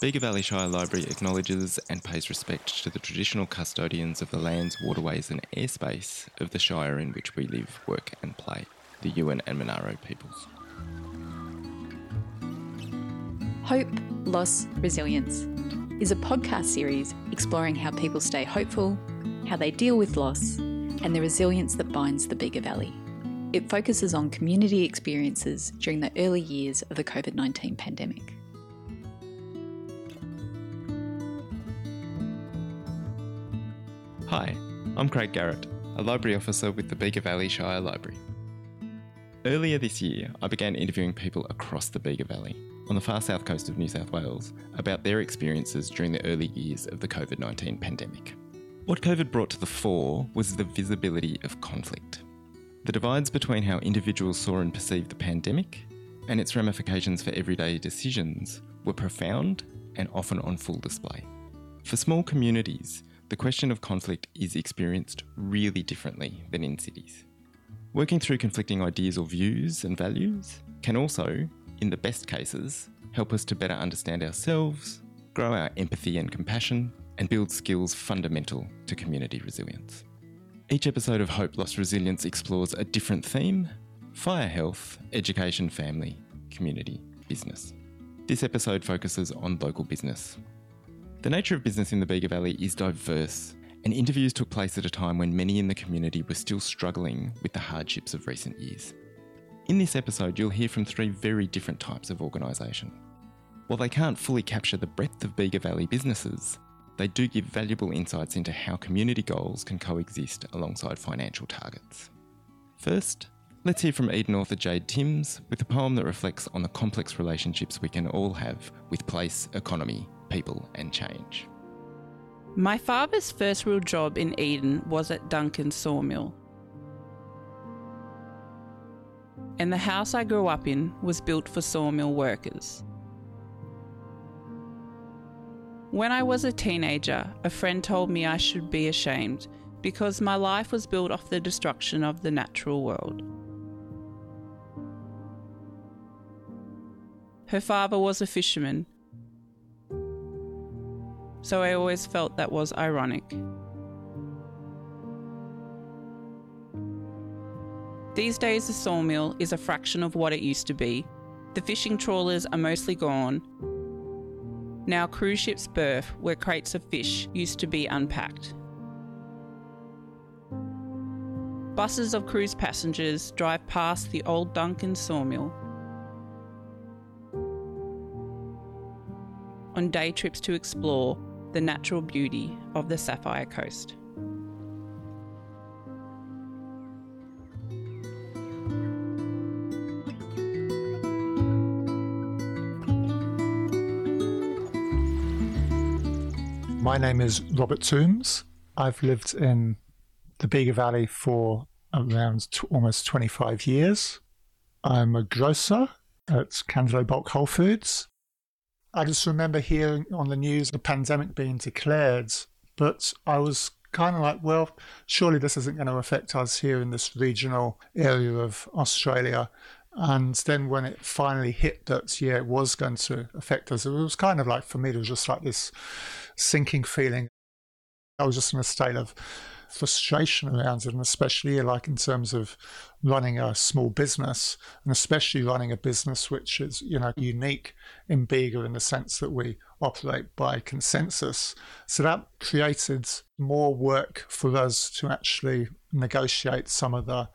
Bega Valley Shire Library acknowledges and pays respect to the traditional custodians of the lands, waterways, and airspace of the Shire in which we live, work, and play, the Yuin and Monaro peoples. Hope, Loss, Resilience is a podcast series exploring how people stay hopeful, how they deal with loss, and the resilience that binds the Bega Valley. It focuses on community experiences during the early years of the COVID 19 pandemic. Craig Garrett, a library officer with the Bega Valley Shire Library. Earlier this year, I began interviewing people across the Bega Valley, on the far south coast of New South Wales, about their experiences during the early years of the COVID 19 pandemic. What COVID brought to the fore was the visibility of conflict. The divides between how individuals saw and perceived the pandemic and its ramifications for everyday decisions were profound and often on full display. For small communities, the question of conflict is experienced really differently than in cities. Working through conflicting ideas or views and values can also, in the best cases, help us to better understand ourselves, grow our empathy and compassion, and build skills fundamental to community resilience. Each episode of Hope Loss Resilience explores a different theme fire health, education, family, community, business. This episode focuses on local business, the nature of business in the Bega Valley is diverse, and interviews took place at a time when many in the community were still struggling with the hardships of recent years. In this episode, you'll hear from three very different types of organisation. While they can't fully capture the breadth of Bega Valley businesses, they do give valuable insights into how community goals can coexist alongside financial targets. First, let's hear from Eden author Jade Timms with a poem that reflects on the complex relationships we can all have with place, economy, people, and change. My father's first real job in Eden was at Duncan sawmill. And the house I grew up in was built for sawmill workers. When I was a teenager, a friend told me I should be ashamed because my life was built off the destruction of the natural world. Her father was a fisherman so I always felt that was ironic. These days, the sawmill is a fraction of what it used to be. The fishing trawlers are mostly gone. Now, cruise ships berth where crates of fish used to be unpacked. Buses of cruise passengers drive past the old Duncan sawmill on day trips to explore the natural beauty of the Sapphire Coast. My name is Robert Toombs. I've lived in the Bega Valley for around t- almost 25 years. I'm a grocer at Candelo Bulk Whole Foods. I just remember hearing on the news the pandemic being declared, but I was kind of like, well, surely this isn't going to affect us here in this regional area of Australia. And then when it finally hit that, yeah, it was going to affect us, it was kind of like, for me, it was just like this sinking feeling. I was just in a state of frustration around it, and especially like in terms of running a small business, and especially running a business which is you know unique in Bega in the sense that we operate by consensus. So that created more work for us to actually negotiate some of the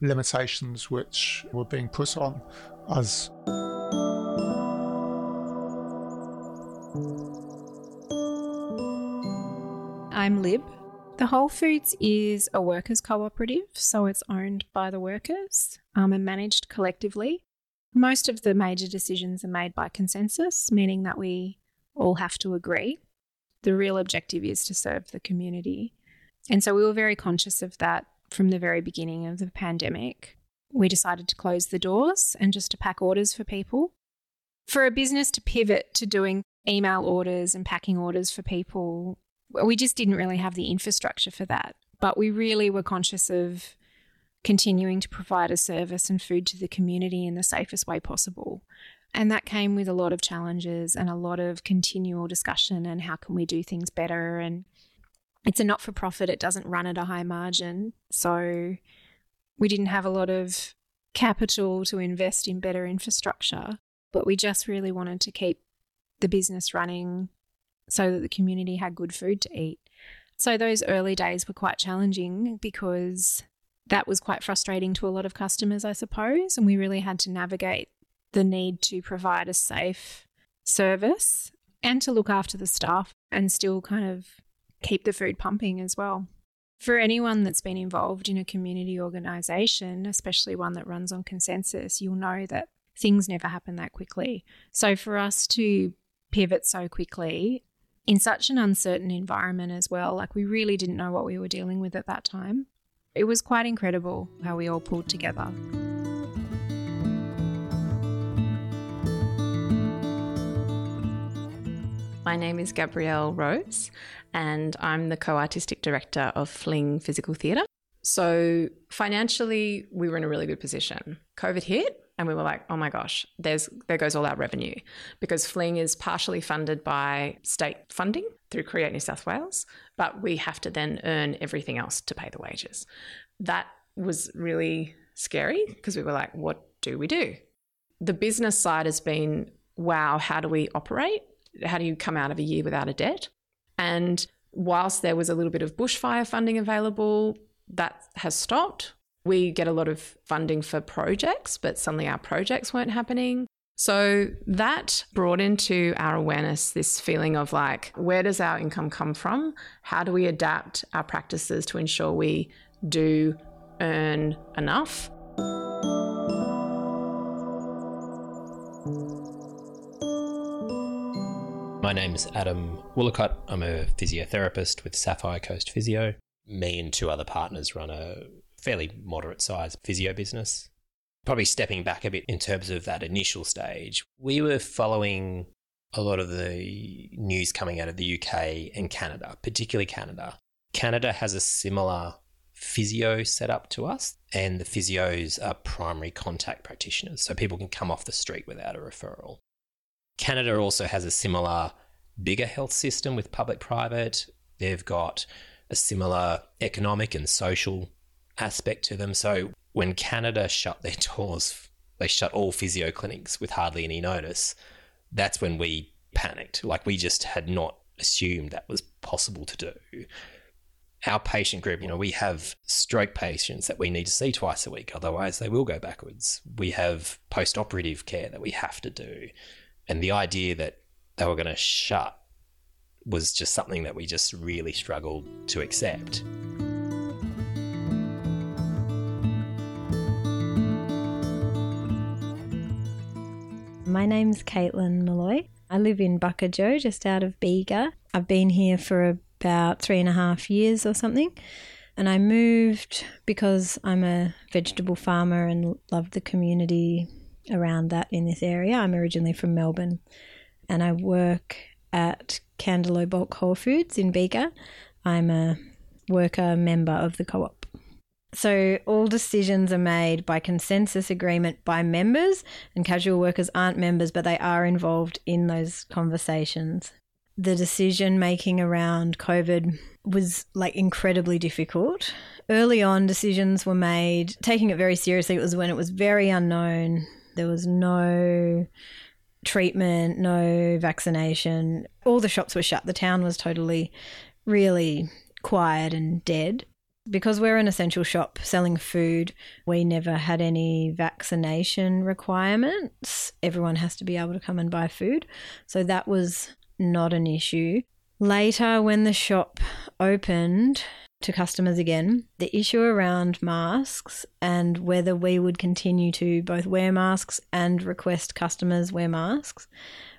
limitations which were being put on us. I'm Lib. The Whole Foods is a workers' cooperative, so it's owned by the workers um, and managed collectively. Most of the major decisions are made by consensus, meaning that we all have to agree. The real objective is to serve the community. And so we were very conscious of that from the very beginning of the pandemic. We decided to close the doors and just to pack orders for people. For a business to pivot to doing email orders and packing orders for people we just didn't really have the infrastructure for that. But we really were conscious of continuing to provide a service and food to the community in the safest way possible. And that came with a lot of challenges and a lot of continual discussion and how can we do things better. And it's a not for profit, it doesn't run at a high margin. So we didn't have a lot of capital to invest in better infrastructure, but we just really wanted to keep the business running so that the community had good food to eat. So those early days were quite challenging because that was quite frustrating to a lot of customers, I suppose. And we really had to navigate the need to provide a safe service and to look after the staff and still kind of keep the food pumping as well. For anyone that's been involved in a community organisation, especially one that runs on consensus, you'll know that things never happen that quickly. So for us to pivot so quickly in such an uncertain environment as well, like we really didn't know what we were dealing with at that time. It was quite incredible how we all pulled together. My name is Gabrielle Rose, and I'm the co artistic director of Fling Physical Theatre. So, financially, we were in a really good position. COVID hit, and we were like, oh my gosh, there's, there goes all our revenue because Fling is partially funded by state funding through Create New South Wales, but we have to then earn everything else to pay the wages. That was really scary because we were like, what do we do? The business side has been, wow, how do we operate? how do you come out of a year without a debt? And whilst there was a little bit of bushfire funding available, that has stopped. We get a lot of funding for projects, but suddenly our projects weren't happening. So that brought into our awareness this feeling of like, where does our income come from? How do we adapt our practices to ensure we do earn enough? My name's Adam Woolacott. I'm a physiotherapist with Sapphire Coast Physio. Me and two other partners run a fairly moderate sized physio business. Probably stepping back a bit in terms of that initial stage, we were following a lot of the news coming out of the UK and Canada, particularly Canada. Canada has a similar physio setup to us, and the physios are primary contact practitioners, so people can come off the street without a referral. Canada also has a similar bigger health system with public private. They've got a similar economic and social aspect to them. So when Canada shut their doors, they shut all physio clinics with hardly any notice. That's when we panicked. Like we just had not assumed that was possible to do. Our patient group, you know, we have stroke patients that we need to see twice a week, otherwise they will go backwards. We have post operative care that we have to do. And the idea that they were going to shut was just something that we just really struggled to accept. My name's Caitlin Malloy. I live in Buckajo, just out of Bega. I've been here for about three and a half years or something. And I moved because I'm a vegetable farmer and love the community around that in this area. I'm originally from Melbourne and I work at Candelo Bulk Whole Foods in Bega. I'm a worker member of the co op. So, all decisions are made by consensus agreement by members, and casual workers aren't members, but they are involved in those conversations. The decision making around COVID was like incredibly difficult. Early on, decisions were made taking it very seriously. It was when it was very unknown there was no treatment, no vaccination. All the shops were shut. The town was totally, really quiet and dead. Because we're an essential shop selling food, we never had any vaccination requirements. Everyone has to be able to come and buy food. So that was not an issue. Later, when the shop opened, to customers again the issue around masks and whether we would continue to both wear masks and request customers wear masks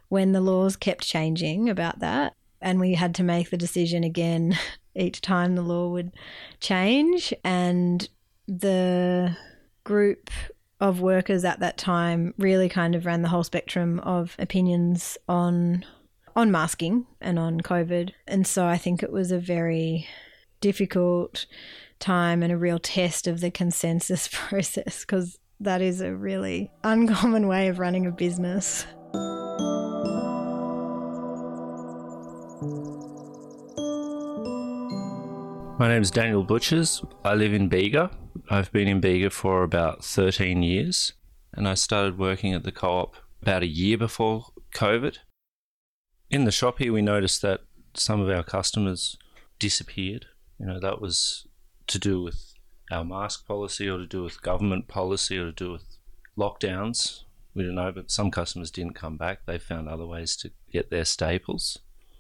when the laws kept changing about that. And we had to make the decision again each time the law would change. And the group of workers at that time really kind of ran the whole spectrum of opinions on on masking and on COVID. And so I think it was a very difficult time and a real test of the consensus process because that is a really uncommon way of running a business. My name is Daniel Butchers. I live in Bega. I've been in Bega for about 13 years and I started working at the co op about a year before COVID. In the shop here, we noticed that some of our customers disappeared. You know, that was to do with our mask policy or to do with government policy or to do with lockdowns. We don't know, but some customers didn't come back. They found other ways to get their staples.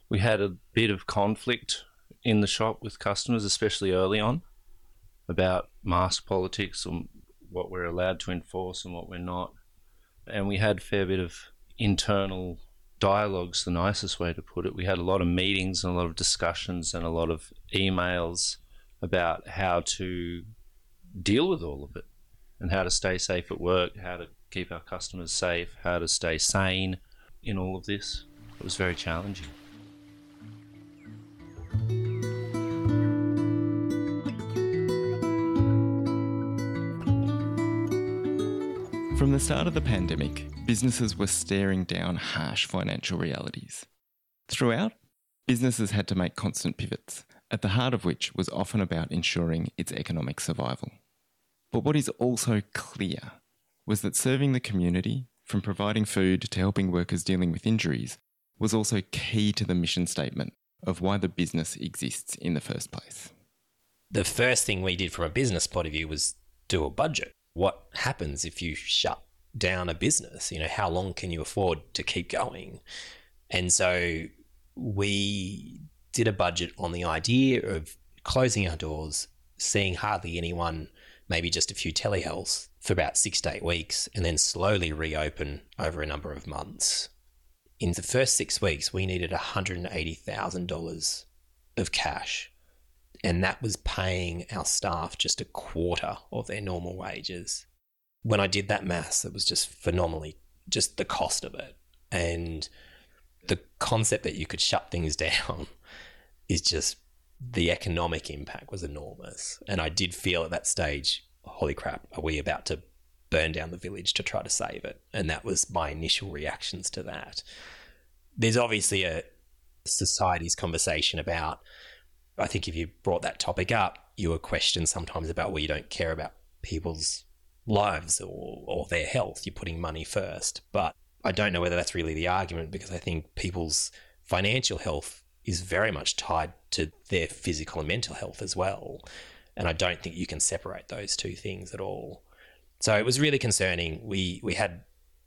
We had a bit of conflict in the shop with customers, especially early on, about mask politics and what we're allowed to enforce and what we're not. And we had a fair bit of internal dialogues, the nicest way to put it. We had a lot of meetings and a lot of discussions and a lot of emails about how to deal with all of it and how to stay safe at work, how to keep our customers safe, how to stay sane in all of this. It was very challenging. From the start of the pandemic, businesses were staring down harsh financial realities. Throughout, businesses had to make constant pivots, at the heart of which was often about ensuring its economic survival. But what is also clear was that serving the community, from providing food to helping workers dealing with injuries, was also key to the mission statement of why the business exists in the first place. The first thing we did from a business point of view was do a budget what happens if you shut down a business? You know, how long can you afford to keep going? And so we did a budget on the idea of closing our doors, seeing hardly anyone, maybe just a few telehealths for about six to eight weeks, and then slowly reopen over a number of months. In the first six weeks, we needed $180,000 of cash and that was paying our staff just a quarter of their normal wages. When I did that maths, it was just phenomenally just the cost of it. And the concept that you could shut things down is just the economic impact was enormous. And I did feel at that stage, holy crap, are we about to burn down the village to try to save it? And that was my initial reactions to that. There's obviously a society's conversation about I think if you brought that topic up, you were questioned sometimes about well, you don't care about people's lives or, or their health. You're putting money first. But I don't know whether that's really the argument because I think people's financial health is very much tied to their physical and mental health as well. And I don't think you can separate those two things at all. So it was really concerning. We we had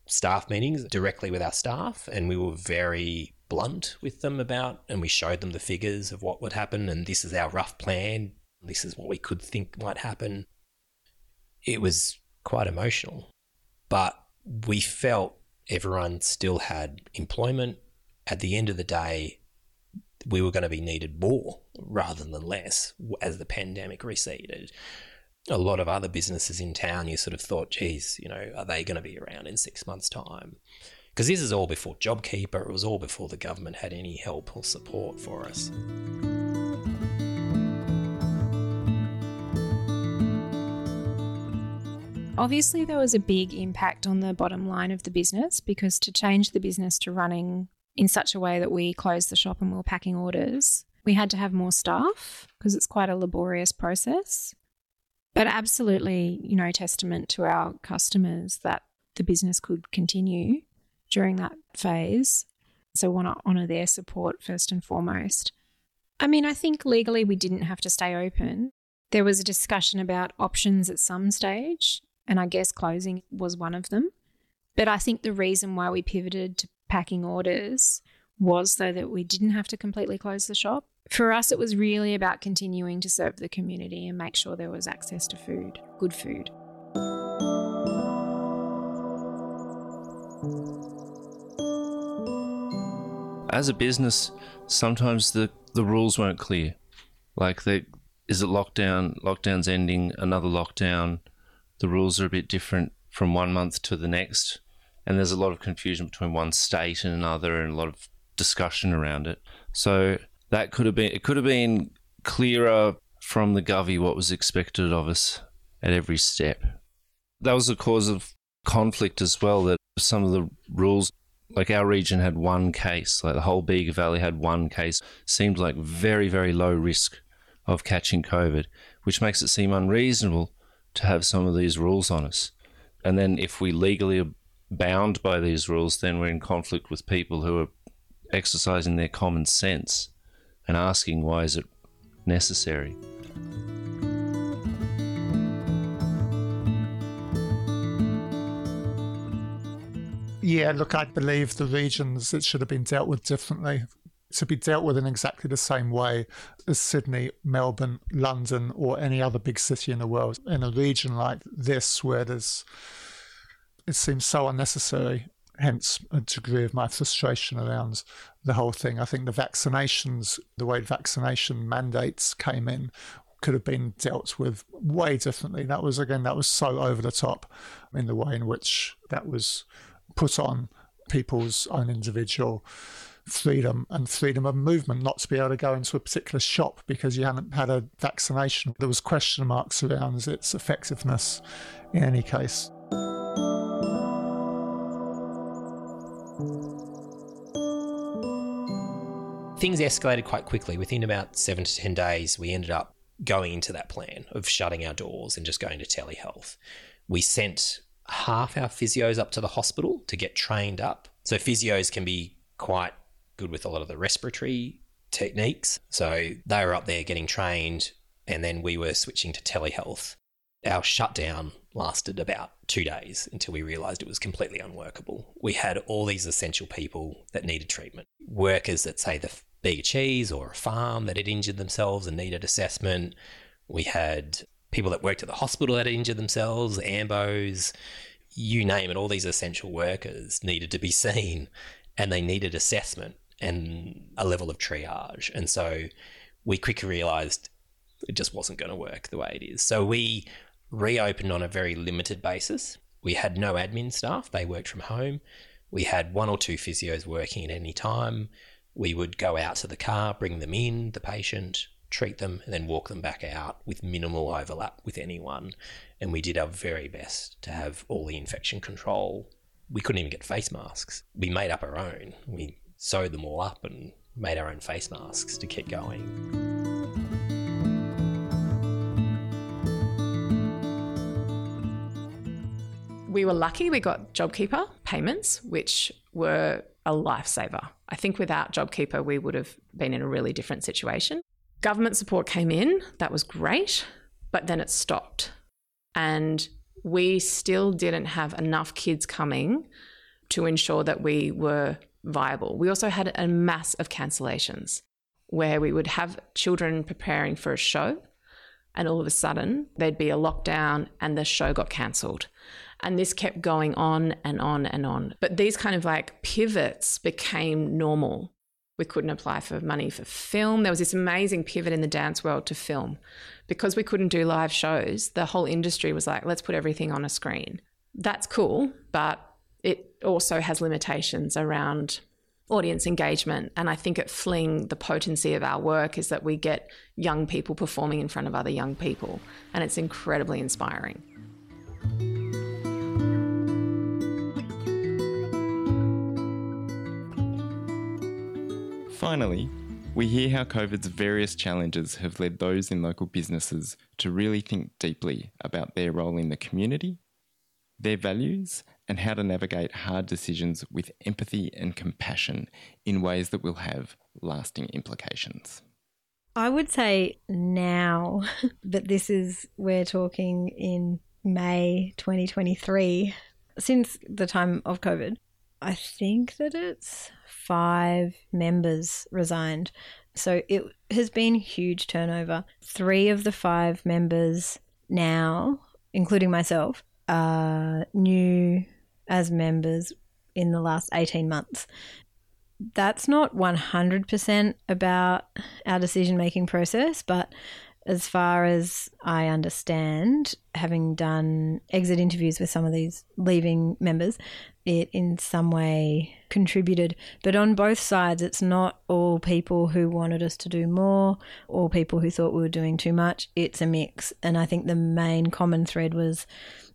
staff meetings directly with our staff and we were very blunt with them about, and we showed them the figures of what would happen, and this is our rough plan. This is what we could think might happen. It was quite emotional, but we felt everyone still had employment. At the end of the day, we were going to be needed more rather than less as the pandemic receded. A lot of other businesses in town, you sort of thought, geez, you know, are they going to be around in six months' time? Because this is all before JobKeeper, it was all before the government had any help or support for us. Obviously, there was a big impact on the bottom line of the business because to change the business to running in such a way that we closed the shop and we were packing orders, we had to have more staff because it's quite a laborious process. But absolutely, you know, testament to our customers that the business could continue during that phase. So, want to honour their support first and foremost. I mean, I think legally we didn't have to stay open. There was a discussion about options at some stage, and I guess closing was one of them. But I think the reason why we pivoted to packing orders was so that we didn't have to completely close the shop. For us, it was really about continuing to serve the community and make sure there was access to food, good food. As a business, sometimes the, the rules weren't clear. Like, is it lockdown? Lockdown's ending, another lockdown. The rules are a bit different from one month to the next. And there's a lot of confusion between one state and another and a lot of discussion around it. So that could have been, it could have been clearer from the Govy what was expected of us at every step. That was a cause of conflict as well, that some of the rules, like our region had one case, like the whole Bega Valley had one case, seemed like very, very low risk of catching COVID, which makes it seem unreasonable to have some of these rules on us. And then if we legally are bound by these rules, then we're in conflict with people who are exercising their common sense and asking why is it necessary. Yeah, look, I believe the regions, it should have been dealt with differently. To be dealt with in exactly the same way as Sydney, Melbourne, London, or any other big city in the world. In a region like this, where there's, it seems so unnecessary, hence a degree of my frustration around the whole thing. I think the vaccinations, the way vaccination mandates came in, could have been dealt with way differently. That was, again, that was so over the top in the way in which that was put on people's own individual freedom and freedom of movement, not to be able to go into a particular shop because you hadn't had a vaccination. There was question marks around its effectiveness in any case. Things escalated quite quickly. Within about seven to 10 days, we ended up going into that plan of shutting our doors and just going to telehealth. We sent half our physios up to the hospital to get trained up. So physios can be quite good with a lot of the respiratory techniques. So they were up there getting trained, and then we were switching to telehealth. Our shutdown lasted about two days until we realised it was completely unworkable. We had all these essential people that needed treatment, workers that say the Bega Cheese or a farm that had injured themselves and needed assessment. We had people that worked at the hospital that injured themselves, AMBOs, you name it, all these essential workers needed to be seen and they needed assessment and a level of triage. And so we quickly realized it just wasn't going to work the way it is. So we reopened on a very limited basis. We had no admin staff, they worked from home. We had one or two physios working at any time. We would go out to the car, bring them in, the patient, treat them, and then walk them back out with minimal overlap with anyone. And we did our very best to have all the infection control. We couldn't even get face masks. We made up our own. We sewed them all up and made our own face masks to keep going. We were lucky we got JobKeeper payments, which were a lifesaver. I think without JobKeeper, we would have been in a really different situation. Government support came in, that was great, but then it stopped. And we still didn't have enough kids coming to ensure that we were viable. We also had a mass of cancellations where we would have children preparing for a show and all of a sudden there'd be a lockdown and the show got cancelled. And this kept going on and on and on. But these kind of like pivots became normal. We couldn't apply for money for film. There was this amazing pivot in the dance world to film. Because we couldn't do live shows, the whole industry was like, let's put everything on a screen. That's cool, but it also has limitations around audience engagement. And I think at Fling, the potency of our work is that we get young people performing in front of other young people. And it's incredibly inspiring. Finally, we hear how COVID's various challenges have led those in local businesses to really think deeply about their role in the community, their values, and how to navigate hard decisions with empathy and compassion in ways that will have lasting implications. I would say now, but this is, we're talking in May 2023, since the time of COVID, I think that it's five members resigned. So it has been huge turnover. Three of the five members now, including myself, are new as members in the last 18 months. That's not 100% about our decision making process, but as far as I understand, having done exit interviews with some of these leaving members, it in some way contributed. But on both sides, it's not all people who wanted us to do more or people who thought we were doing too much. It's a mix. And I think the main common thread was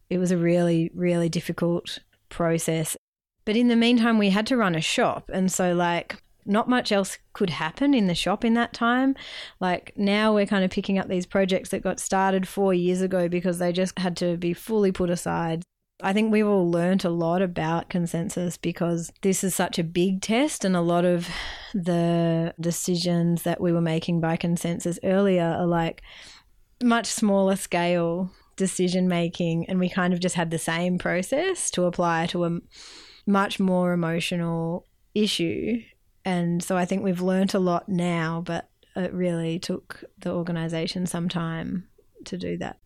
it was a really, really difficult process. But in the meantime, we had to run a shop. And so, like, not much else could happen in the shop in that time. Like now we're kind of picking up these projects that got started four years ago because they just had to be fully put aside. I think we've all learnt a lot about consensus because this is such a big test, and a lot of the decisions that we were making by consensus earlier are like much smaller scale decision making, and we kind of just had the same process to apply to a much more emotional issue and so I think we've learnt a lot now, but it really took the organization some time to do that.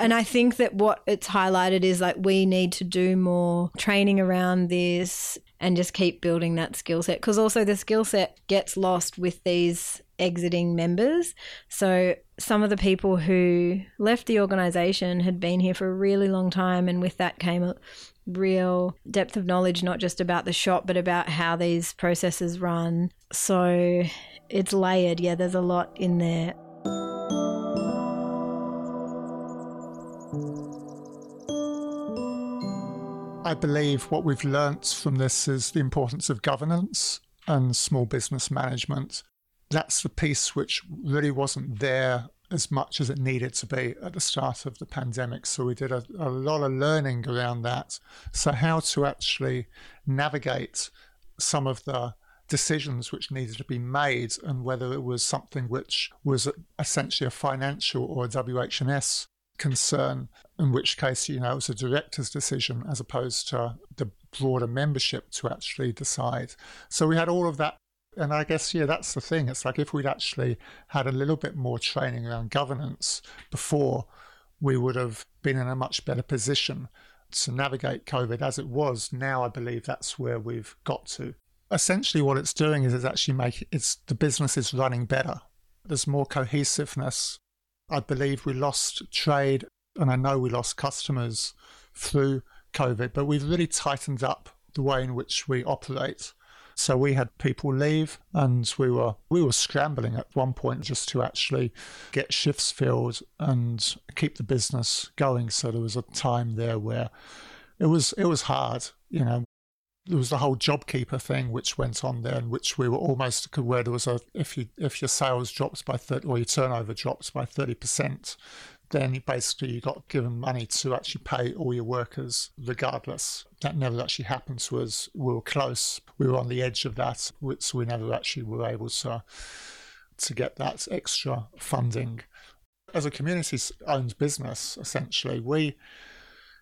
And I think that what it's highlighted is like we need to do more training around this and just keep building that skill set because also the skill set gets lost with these exiting members. So some of the people who left the organization had been here for a really long time and with that came a real depth of knowledge, not just about the shop, but about how these processes run. So it's layered. Yeah, there's a lot in there. I believe what we've learnt from this is the importance of governance and small business management. That's the piece which really wasn't there as much as it needed to be at the start of the pandemic. So we did a, a lot of learning around that. So, how to actually navigate some of the decisions which needed to be made and whether it was something which was essentially a financial or a WHS concern, in which case, you know, it was a director's decision as opposed to the broader membership to actually decide. So we had all of that and I guess, yeah, that's the thing. It's like if we'd actually had a little bit more training around governance before, we would have been in a much better position to navigate COVID as it was. Now, I believe that's where we've got to. Essentially, what it's doing is it's actually making it's the business is running better. There's more cohesiveness. I believe we lost trade, and I know we lost customers through COVID, but we've really tightened up the way in which we operate so we had people leave, and we were we were scrambling at one point just to actually get shifts filled and keep the business going. So there was a time there where it was it was hard, you know. There was the whole JobKeeper thing which went on there, in which we were almost where there was a if you if your sales drops by thirty or your turnover drops by thirty percent, then basically you got given money to actually pay all your workers regardless. That never actually happened to us. We were close. We were on the edge of that, so we never actually were able to to get that extra funding. As a community-owned business, essentially, we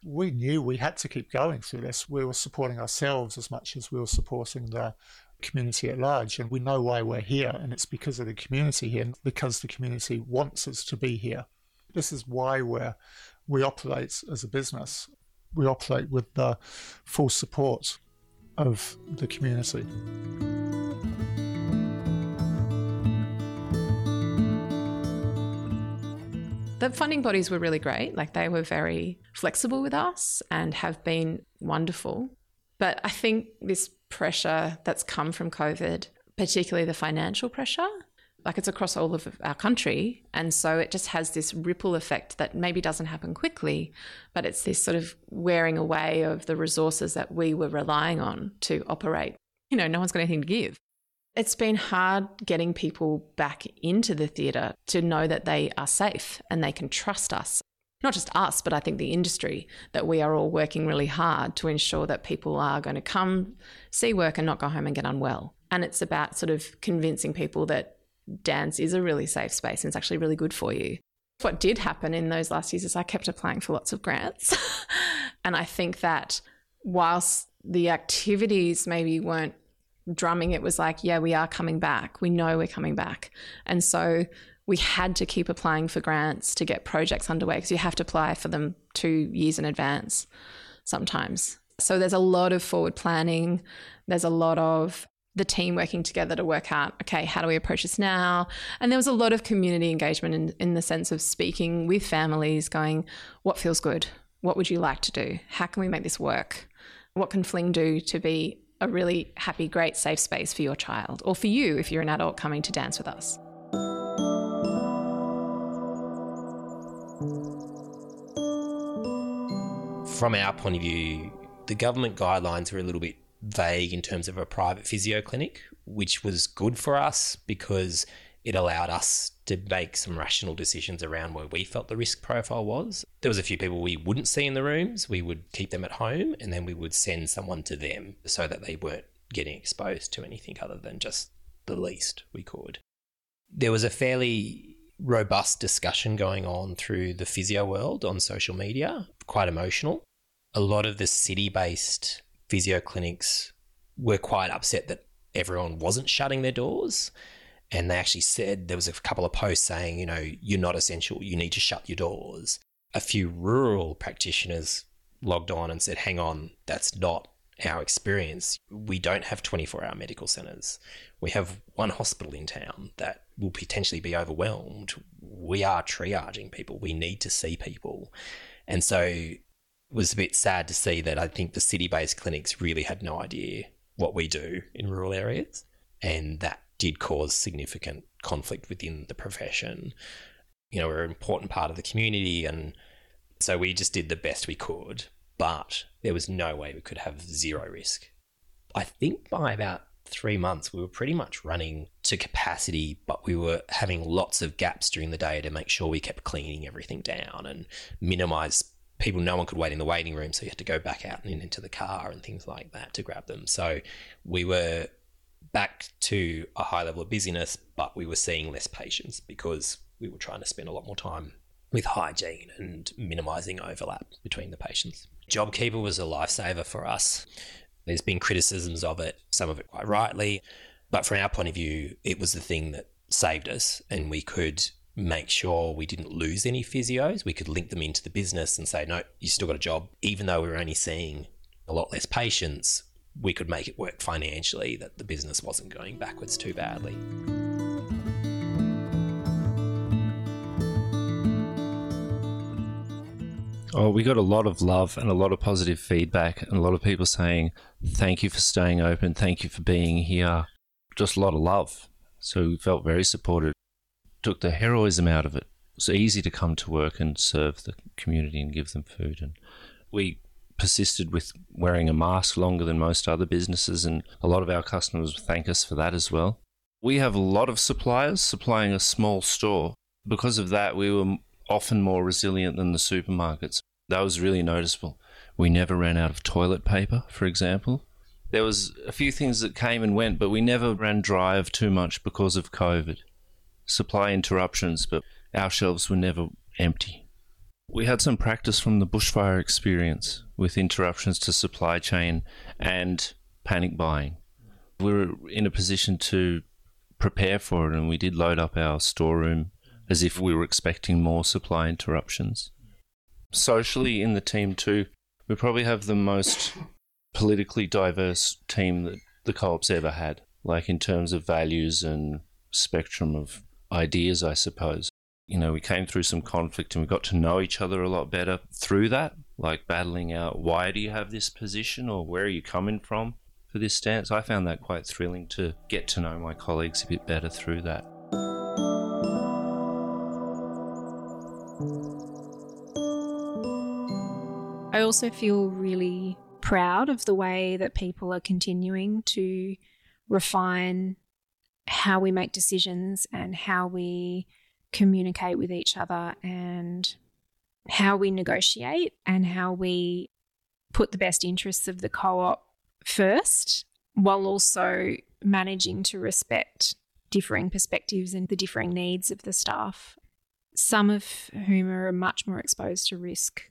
we knew we had to keep going through this. We were supporting ourselves as much as we were supporting the community at large. And we know why we're here, and it's because of the community here, and because the community wants us to be here. This is why we we operate as a business. We operate with the full support of the community. The funding bodies were really great. Like they were very flexible with us and have been wonderful. But I think this pressure that's come from COVID, particularly the financial pressure, like it's across all of our country. And so it just has this ripple effect that maybe doesn't happen quickly, but it's this sort of wearing away of the resources that we were relying on to operate. You know, no one's got anything to give. It's been hard getting people back into the theatre to know that they are safe and they can trust us. Not just us, but I think the industry, that we are all working really hard to ensure that people are going to come see work and not go home and get unwell. And it's about sort of convincing people that dance is a really safe space and it's actually really good for you. What did happen in those last years is I kept applying for lots of grants. and I think that whilst the activities maybe weren't drumming, it was like, yeah, we are coming back. We know we're coming back. And so we had to keep applying for grants to get projects underway because you have to apply for them two years in advance sometimes. So there's a lot of forward planning, there's a lot of the team working together to work out, okay, how do we approach this now? And there was a lot of community engagement in, in the sense of speaking with families, going, what feels good? What would you like to do? How can we make this work? What can Fling do to be a really happy, great, safe space for your child or for you if you're an adult coming to dance with us? From our point of view, the government guidelines were a little bit vague in terms of a private physio clinic, which was good for us because it allowed us to make some rational decisions around where we felt the risk profile was. There was a few people we wouldn't see in the rooms. We would keep them at home and then we would send someone to them so that they weren't getting exposed to anything other than just the least we could. There was a fairly robust discussion going on through the physio world on social media, quite emotional. A lot of the city based physio clinics were quite upset that everyone wasn't shutting their doors. And they actually said there was a couple of posts saying, you know, you're not essential, you need to shut your doors. A few rural practitioners logged on and said, hang on, that's not our experience. We don't have 24 hour medical centres. We have one hospital in town that will potentially be overwhelmed. We are triaging people. We need to see people. And so was a bit sad to see that I think the city based clinics really had no idea what we do in rural areas. And that did cause significant conflict within the profession. You know, we're an important part of the community. And so we just did the best we could. But there was no way we could have zero risk. I think by about three months, we were pretty much running to capacity, but we were having lots of gaps during the day to make sure we kept cleaning everything down and minimize people, no one could wait in the waiting room, so you had to go back out and into the car and things like that to grab them. So we were back to a high level of busyness, but we were seeing less patients because we were trying to spend a lot more time with hygiene and minimizing overlap between the patients. JobKeeper was a lifesaver for us. There's been criticisms of it, some of it quite rightly, but from our point of view, it was the thing that saved us and we could make sure we didn't lose any physios. We could link them into the business and say, no, you still got a job. Even though we were only seeing a lot less patients, we could make it work financially that the business wasn't going backwards too badly. Oh, we got a lot of love and a lot of positive feedback, and a lot of people saying, Thank you for staying open. Thank you for being here. Just a lot of love. So we felt very supported took the heroism out of it. It was easy to come to work and serve the community and give them food. And we persisted with wearing a mask longer than most other businesses, and a lot of our customers thank us for that as well. We have a lot of suppliers supplying a small store. Because of that, we were often more resilient than the supermarkets. That was really noticeable. We never ran out of toilet paper, for example. There was a few things that came and went, but we never ran dry of too much because of COVID supply interruptions, but our shelves were never empty. We had some practice from the bushfire experience with interruptions to supply chain and panic buying. We were in a position to prepare for it, and we did load up our storeroom as if we were expecting more supply interruptions. Socially, in the team, too, we probably have the most politically diverse team that the co op's ever had, like in terms of values and spectrum of ideas, I suppose. You know, we came through some conflict and we got to know each other a lot better through that, like battling out why do you have this position or where are you coming from for this stance. I found that quite thrilling to get to know my colleagues a bit better through that. I also feel really proud of the way that people are continuing to refine how we make decisions and how we communicate with each other and how we negotiate and how we put the best interests of the co op first while also managing to respect differing perspectives and the differing needs of the staff, some of whom are much more exposed to risk.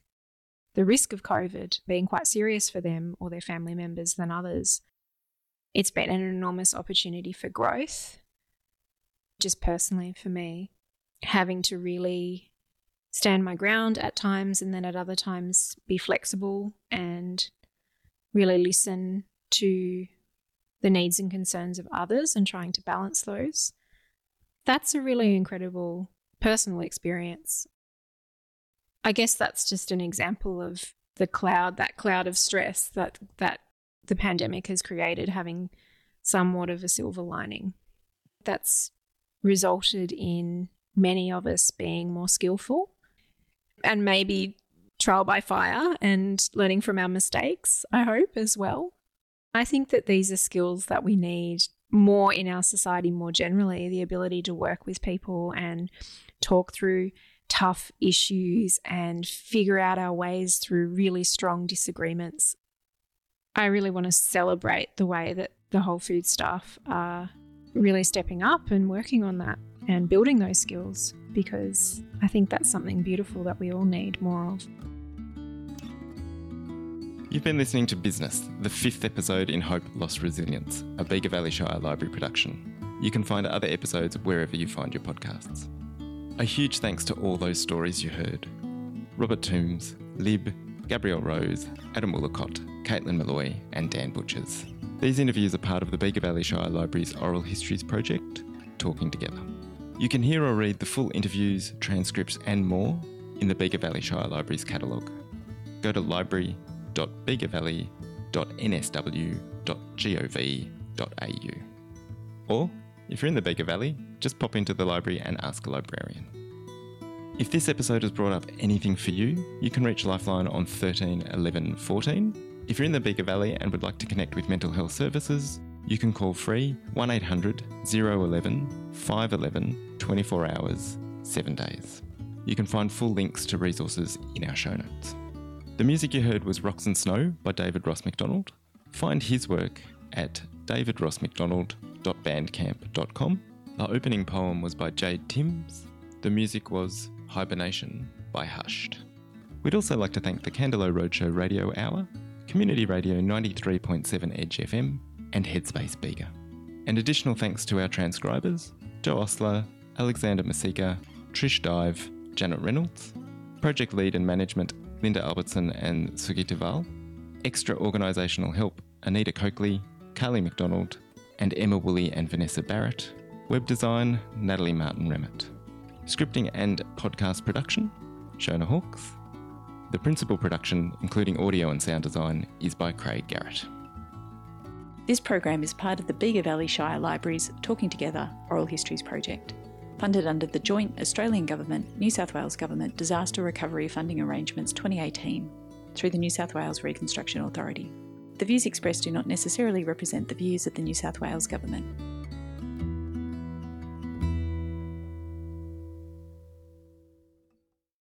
The risk of COVID being quite serious for them or their family members than others it's been an enormous opportunity for growth, just personally for me, having to really stand my ground at times and then at other times be flexible and really listen to the needs and concerns of others and trying to balance those. That's a really incredible personal experience. I guess that's just an example of the cloud, that cloud of stress that that the pandemic has created having somewhat of a silver lining. That's resulted in many of us being more skillful and maybe trial by fire and learning from our mistakes, I hope, as well. I think that these are skills that we need more in our society more generally the ability to work with people and talk through tough issues and figure out our ways through really strong disagreements. I really want to celebrate the way that the Whole Food staff are really stepping up and working on that and building those skills because I think that's something beautiful that we all need more of. You've been listening to Business, the fifth episode in Hope Lost Resilience, a Bega Valley Shire Library production. You can find other episodes wherever you find your podcasts. A huge thanks to all those stories you heard Robert Toombs, Lib, Gabrielle Rose, Adam Woolacott, Caitlin Malloy, and Dan Butchers. These interviews are part of the Bega Valley Shire Library's Oral Histories project, Talking Together. You can hear or read the full interviews, transcripts, and more in the Bega Valley Shire Library's catalogue. Go to library www.begavalley.nsw.gov.au. Or, if you're in the Bega Valley, just pop into the library and ask a librarian. If this episode has brought up anything for you, you can reach Lifeline on 13 11 14. If you're in the Bega Valley and would like to connect with mental health services, you can call free 1800 011 511 24 hours, 7 days. You can find full links to resources in our show notes. The music you heard was Rocks and Snow by David Ross MacDonald. Find his work at davidrossmacdonald.bandcamp.com. The opening poem was by Jade Timms. The music was Hibernation by Hushed. We'd also like to thank the Candelo Roadshow Radio Hour, Community Radio 93.7 Edge FM, and Headspace Bega. And additional thanks to our transcribers Joe Osler, Alexander Masika, Trish Dive, Janet Reynolds, Project Lead and Management Linda Albertson and Sugita Val. Extra organisational help Anita Coakley, Carly McDonald, and Emma Woolley and Vanessa Barrett. Web design Natalie Martin Remmett. Scripting and podcast production Shona Hawks. The principal production, including audio and sound design, is by Craig Garrett. This program is part of the Bega Valley Shire Library's Talking Together Oral Histories project funded under the joint Australian Government New South Wales Government Disaster Recovery Funding Arrangements 2018 through the New South Wales Reconstruction Authority. The views expressed do not necessarily represent the views of the New South Wales Government.